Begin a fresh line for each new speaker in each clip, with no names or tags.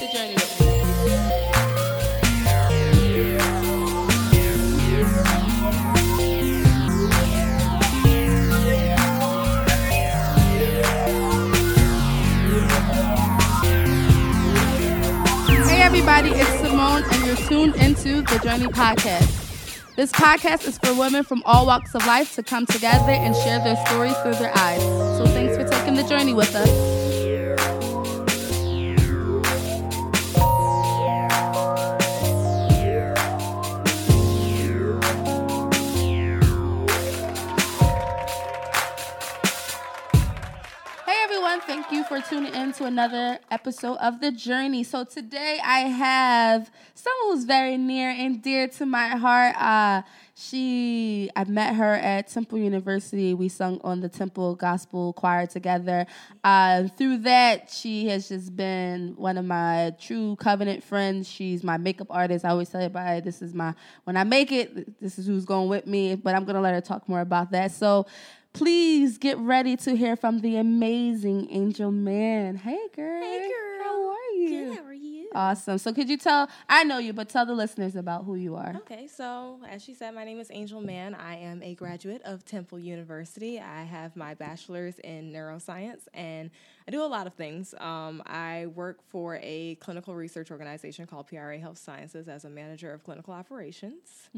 the journey with me. Hey everybody, it's Simone, and you're tuned into the Journey Podcast. This podcast is for women from all walks of life to come together and share their stories through their eyes. So thanks for taking the journey with us. For tuning in to another episode of The Journey. So today I have someone who's very near and dear to my heart. Uh, she, I met her at Temple University. We sung on the Temple Gospel Choir together. Uh, through that, she has just been one of my true covenant friends. She's my makeup artist. I always tell everybody, this is my, when I make it, this is who's going with me. But I'm going to let her talk more about that. So, Please get ready to hear from the amazing Angel Man. Hey, girl.
Hey, girl.
How are you?
Good. How are you?
Awesome. So, could you tell? I know you, but tell the listeners about who you are.
Okay, so as she said, my name is Angel Mann. I am a graduate of Temple University. I have my bachelor's in neuroscience, and I do a lot of things. Um, I work for a clinical research organization called PRA Health Sciences as a manager of clinical operations.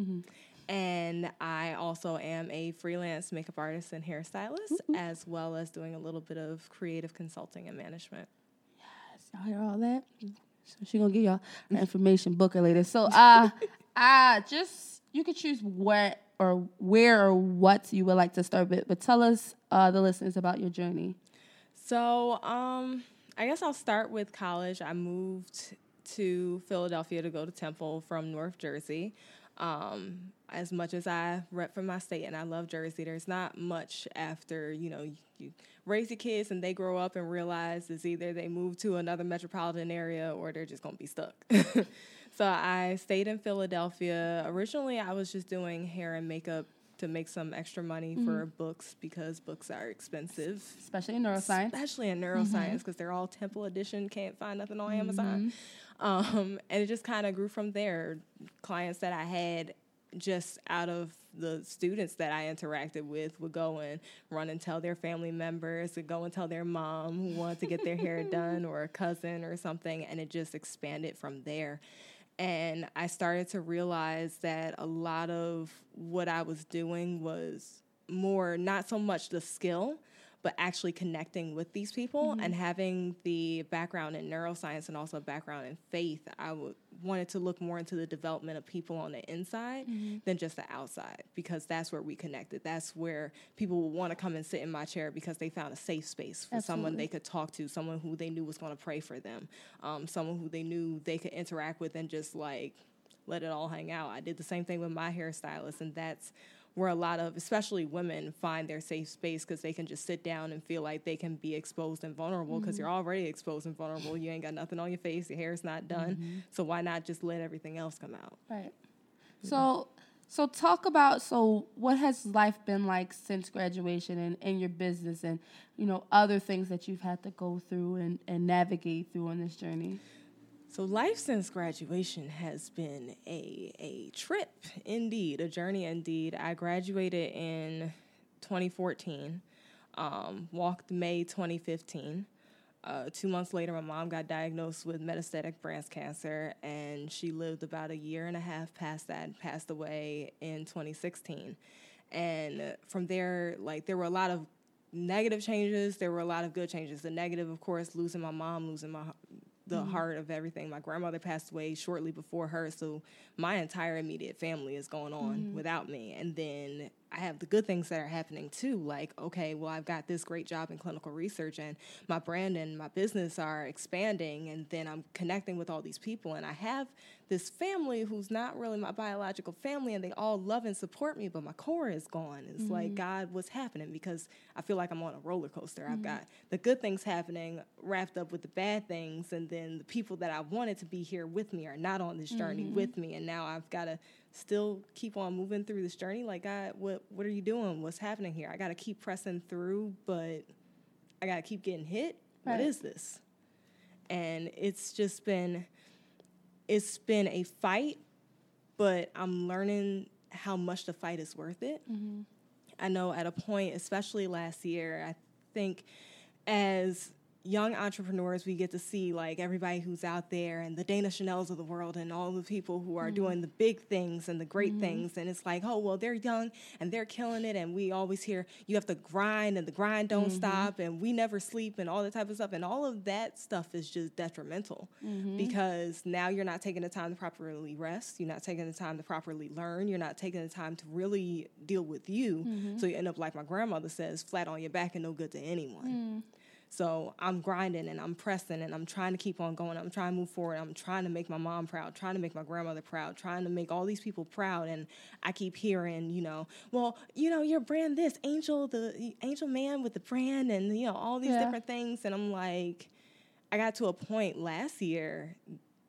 And I also am a freelance makeup artist and hairstylist, as well as doing a little bit of creative consulting and management.
Yes, Y'all hear all that? So she gonna give y'all her information. Book her later. So, uh, uh, just you could choose what or where or what you would like to start with, but tell us, uh, the listeners about your journey.
So, um, I guess I'll start with college. I moved to Philadelphia to go to Temple from North Jersey. Um, as much as I rep for my state and I love Jersey, there's not much after, you know, you, raise your kids and they grow up and realize it's either they move to another metropolitan area or they're just gonna be stuck. so I stayed in Philadelphia. Originally, I was just doing hair and makeup to make some extra money for mm-hmm. books because books are expensive
Especially in neuroscience.
especially in neuroscience mm-hmm. because they're all Temple edition. Can't find nothing on Amazon. Mm-hmm. Um, and it just kind of grew from there. Clients that I had just out of the students that I interacted with would go and run and tell their family members, would go and tell their mom who wanted to get their hair done or a cousin or something, and it just expanded from there. And I started to realize that a lot of what I was doing was more not so much the skill, but actually connecting with these people and having the background in neuroscience and also a background in faith. I w- wanted to look more into the development of people on the inside than just the outside because that's where we connected. That's where people would want to come and sit in my chair because they found a safe space for someone they could talk to, someone who they knew was going to pray for them, um, someone who they knew they could interact with and just like let it all hang out. I did the same thing with my hairstylist, and that's where a lot of, especially women, find their safe space because they can just sit down and feel like they can be exposed and vulnerable because you're mm-hmm. already exposed and vulnerable. You ain't got nothing on your face, your hair's not done. Mm-hmm. So why not just let everything else come out?
Right. So, so talk about so what has life been like since graduation and in your business and you know other things that you've had to go through and, and navigate through on this journey.
So life since graduation has been a a trip indeed, a journey indeed. I graduated in 2014, um, walked May 2015. Uh, two months later, my mom got diagnosed with metastatic breast cancer, and she lived about a year and a half past that, passed away in 2016. And from there, like there were a lot of negative changes. There were a lot of good changes. The negative, of course, losing my mom, losing my the mm-hmm. heart of everything. My grandmother passed away shortly before her, so my entire immediate family is going on mm-hmm. without me. And then I have the good things that are happening too. Like, okay, well, I've got this great job in clinical research, and my brand and my business are expanding, and then I'm connecting with all these people, and I have this family who's not really my biological family, and they all love and support me, but my core is gone. It's like, mm-hmm. God, what's happening? Because I feel like I'm on a roller coaster. I've mm-hmm. got the good things happening wrapped up with the bad things, and then the people that I wanted to be here with me are not on this journey mm-hmm. with me, and now I've got to still keep on moving through this journey. Like, God, what what are you doing? What's happening here? I got to keep pressing through, but I got to keep getting hit. What
Right.
is this? and it's just been it's been a fight, but I'm learning how much the fight is worth it. Mm-hmm. I know at a point, especially last year, I think as young entrepreneurs, we get to see like everybody who's out there and the Dana Chanel's of the world and all the people who are mm-hmm. doing the big things and the great mm-hmm. things. And it's like, oh, well, they're young and they're killing it. And we always hear you have to grind and the grind don't mm-hmm. stop and we never sleep and all that type of stuff. And all of that stuff is just detrimental mm-hmm. because now you're not taking the time to properly rest. You're not taking the time to properly learn. You're not taking the time to really deal with you. Mm-hmm. So you end up, like my grandmother says, flat on your back and no good to anyone. So I'm grinding and I'm pressing and I'm trying to keep on going. I'm trying to move forward. I'm trying to make my mom proud, trying to make my grandmother proud, trying to make all these people proud. And I keep hearing, you know, well, you know, your brand this, Angel, the Angel Man with the brand and, you know, all these yeah. different things. And I'm like, I got to a point last year,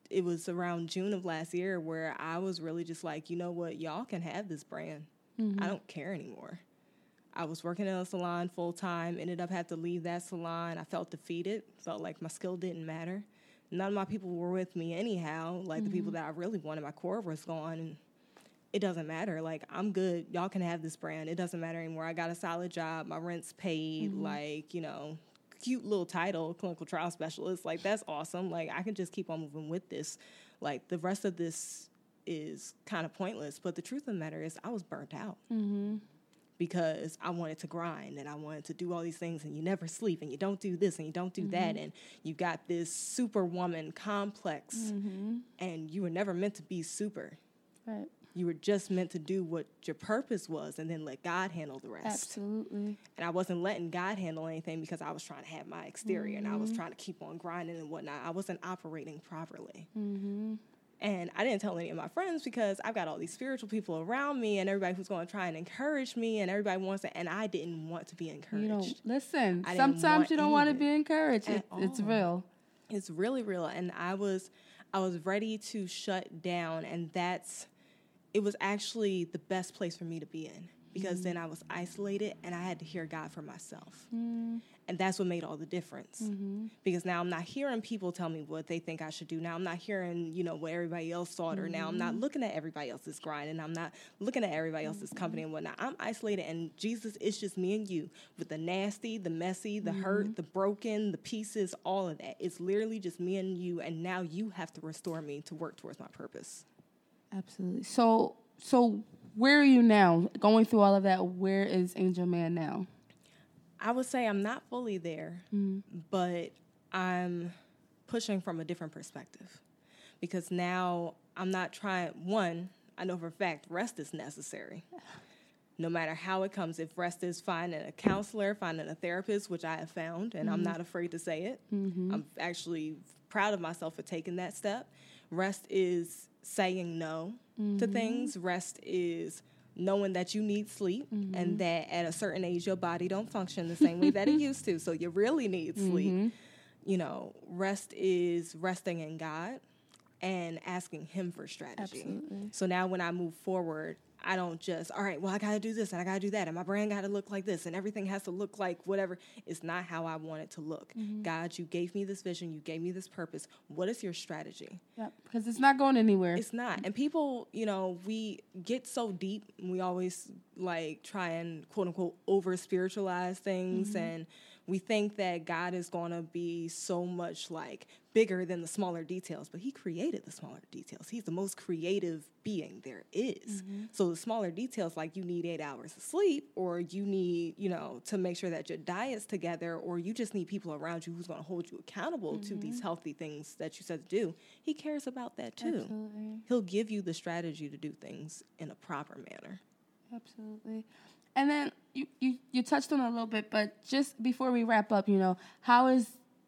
it was around June of last year, where I was really just like, you know what, y'all can have this brand. Mm-hmm. I don't care anymore. I was working in a salon full time, ended up had to leave that salon. I felt defeated, felt like my skill didn't matter. None of my people were with me anyhow. Like mm-hmm. the people mm-hmm. that I really wanted, my core was gone. And it doesn't matter. Like I'm good. Y'all can have this brand. It doesn't matter anymore. I got a solid job. My rent's paid. Mm-hmm. Like you know, cute little title, clinical trial specialist. Like that's awesome. Like I can just keep on moving with this. Like the rest of this is kind of pointless. But the truth of the matter is, I was burnt out. Mm-hmm because I wanted to grind and I wanted to do all these things and you never sleep and you don't do this and you don't do mm-hmm. that and you got this superwoman complex mm-hmm. and you were never meant to be super. Right. You were just meant to do what your purpose was and then let God handle the rest.
Absolutely.
And I wasn't letting God handle anything because I was trying to have my exterior mm-hmm. and I was mm-hmm. trying to keep on grinding and whatnot. I wasn't operating properly. And I didn't tell any of my friends because I've got all these spiritual people around me and everybody who's going to try and encourage me and everybody wants to, and I didn't want to be encouraged.
You listen, sometimes you don't want to be encouraged. It, it's real.
It's really real. And I was, I was ready to shut down. And that's, it was actually the best place for me to be in because then I was isolated and I had to hear God for myself. Mm. And that's what made all the difference. Mm-hmm. Because now I'm not hearing people tell me what they think I should do. Now I'm not hearing, you know, what everybody else thought, mm-hmm. or now I'm not mm-hmm. looking at everybody else's grind and I'm not looking at everybody else's mm-hmm. company and whatnot. I'm isolated and Jesus, it's just me and you with the nasty, the messy, the hurt, mm-hmm. the broken, the pieces, all of that. It's literally just me and you. And now you have to restore me to work towards my purpose.
Absolutely. So, so where are you now? Going through all of that, where is Angel Man now?
I would say I'm not fully there, mm-hmm. but I'm pushing from a different perspective because now I'm not trying. One, I know for a fact rest is necessary. No matter how it comes, if rest is finding a counselor, finding a therapist, which I have found, and mm-hmm. I'm not afraid to say it, mm-hmm. I'm actually proud of myself for taking that step. Rest is saying no to mm-hmm. things. Rest is knowing that you need sleep mm-hmm. and that at a certain age your body don't function the same way that it used to so you really need sleep mm-hmm. you know rest is resting in god and asking him for strategy Absolutely. so now when i move forward I don't just, all right, well, I got to do this and I got to do that, and my brand got to look like this, and everything has to look like whatever. It's not how I want it to look. Mm-hmm. God, you gave me this vision, you gave me this purpose. What is your strategy?
Yeah, because it's not going anywhere.
It's not. And people, you know, we get so deep, we always like try and quote unquote over spiritualize things mm-hmm. and we think that God is going to be so much like bigger than the smaller details, but He created the smaller details. He's the most creative being there is. Mm-hmm. So the smaller details, like you need eight hours of sleep, or you need, you know, to make sure that your diet's together, or you just need people around you who's going to hold you accountable mm-hmm. to these mm-hmm. healthy things that you said to do. He cares about that too. Absolutely. He'll give you the strategy to do things in a proper manner.
Absolutely. And then you, you, you touched on a little bit, but just before we wrap up, you know, how is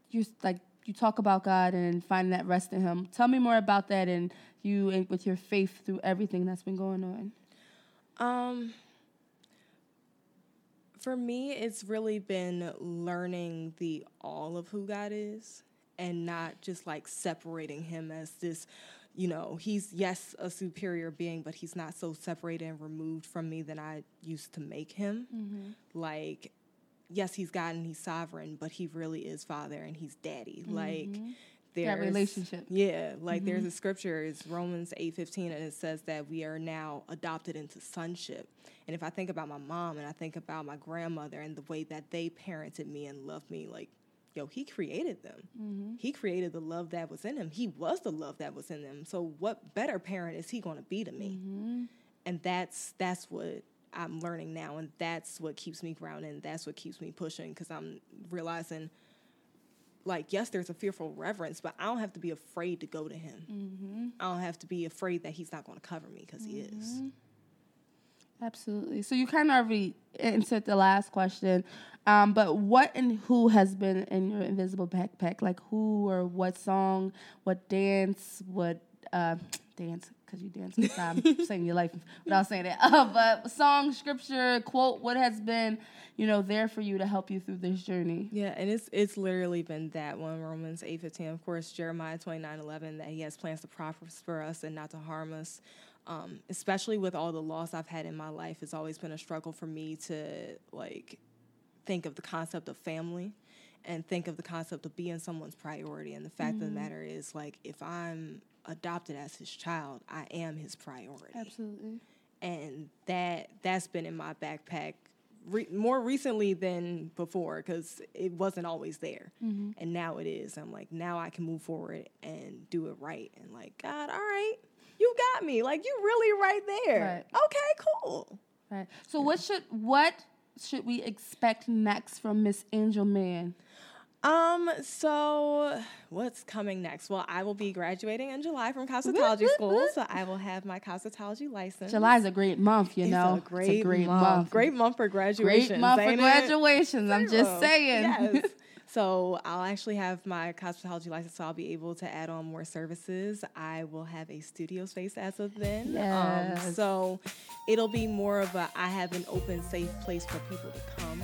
you like you talk about God and finding that rest in Him? Tell me more about that and you and with your faith through everything that's been going on.
Um, for me, it's really been learning the all of who God is and not just like separating Him as this you know, he's, yes, a superior being, but he's not so separated and removed from me than I used to make him. Mm-hmm. Like, yes, he's God and he's sovereign, but he really is Father and he's Daddy. Mm-hmm. Like, there's
relationship.
Yeah, like there's mm-hmm. a scripture, it's Romans eight fifteen, and it says that we are now adopted into sonship. And if I think about my mom and I think about my grandmother and the way that they parented me and loved me, like, yo, he created them. Mm-hmm. He created the love that was in him. He was the love that was in them. So what better parent is he gonna be to me? Mm-hmm. And that's that's what I'm learning now, and that's what keeps me grounded. And that's what keeps me pushing because I'm realizing like yes there's a fearful reverence but i don't have to be afraid to go to him i don't have to be afraid that he's not going to cover me because he is
Absolutely. So you kind of already answered the last question, um, but what and who has been in your invisible backpack? Like who or what song, what dance, what uh, dance? Because you dance time, saving your life without saying that. Uh, but song, scripture, quote, what has been, you know, there for you to help you through this journey?
yeah and it's it's literally been that one romans 8 15 of course jeremiah 29 11 that he has plans to prosper us and not to harm us um, especially with all the loss i've had in my life it's always been a struggle for me to like think of the concept of family and think of the concept of being someone's priority. And the fact of the mm-hmm. matter is, like, if I'm adopted as his child, I am his priority.
Absolutely.
And that that's been in my backpack re- more recently than before because it wasn't always there, mm-hmm. and now it is. I'm like, now I can move forward and do it right. And like, God, all right, you got me. Like, you really right there.
Right.
Okay, cool.
Right. So what should what should we expect next from Miss Angel Man?
Um, so what's coming next? Well, I will be graduating in July from cosmetology school, so I will have my cosmetology license.
July is a great month, you
It's
know.
a great,
it's a great
month.
month.
Great month for graduation.
Great month for graduations. I'm just saying.
Yes. So I'll actually have my cosmetology license, so I'll be able to add on more services. I will have a studio space as of then. Um, so it'll be more of a I have an open, safe place for people to come,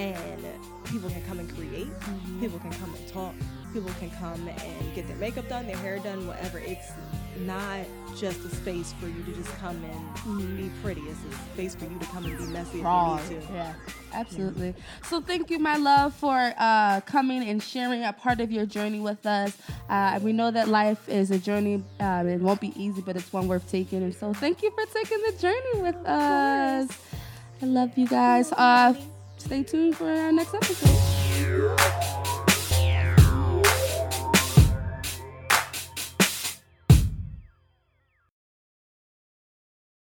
and people can come and create.
Mm-hmm.
People can come and talk. People can come and get their makeup done, their hair done, whatever. It's not just a space for you to just come and be pretty. It's a space for you to come and be messy
Raw.
if you need to.
Yeah, absolutely. So thank you, my love, for uh, coming and sharing a part of your journey with us. Uh, we know that life is a journey. Um, it won't be easy, but it's one worth taking. And so thank you for taking the journey with us. I love you guys. Uh, stay tuned for our next episode.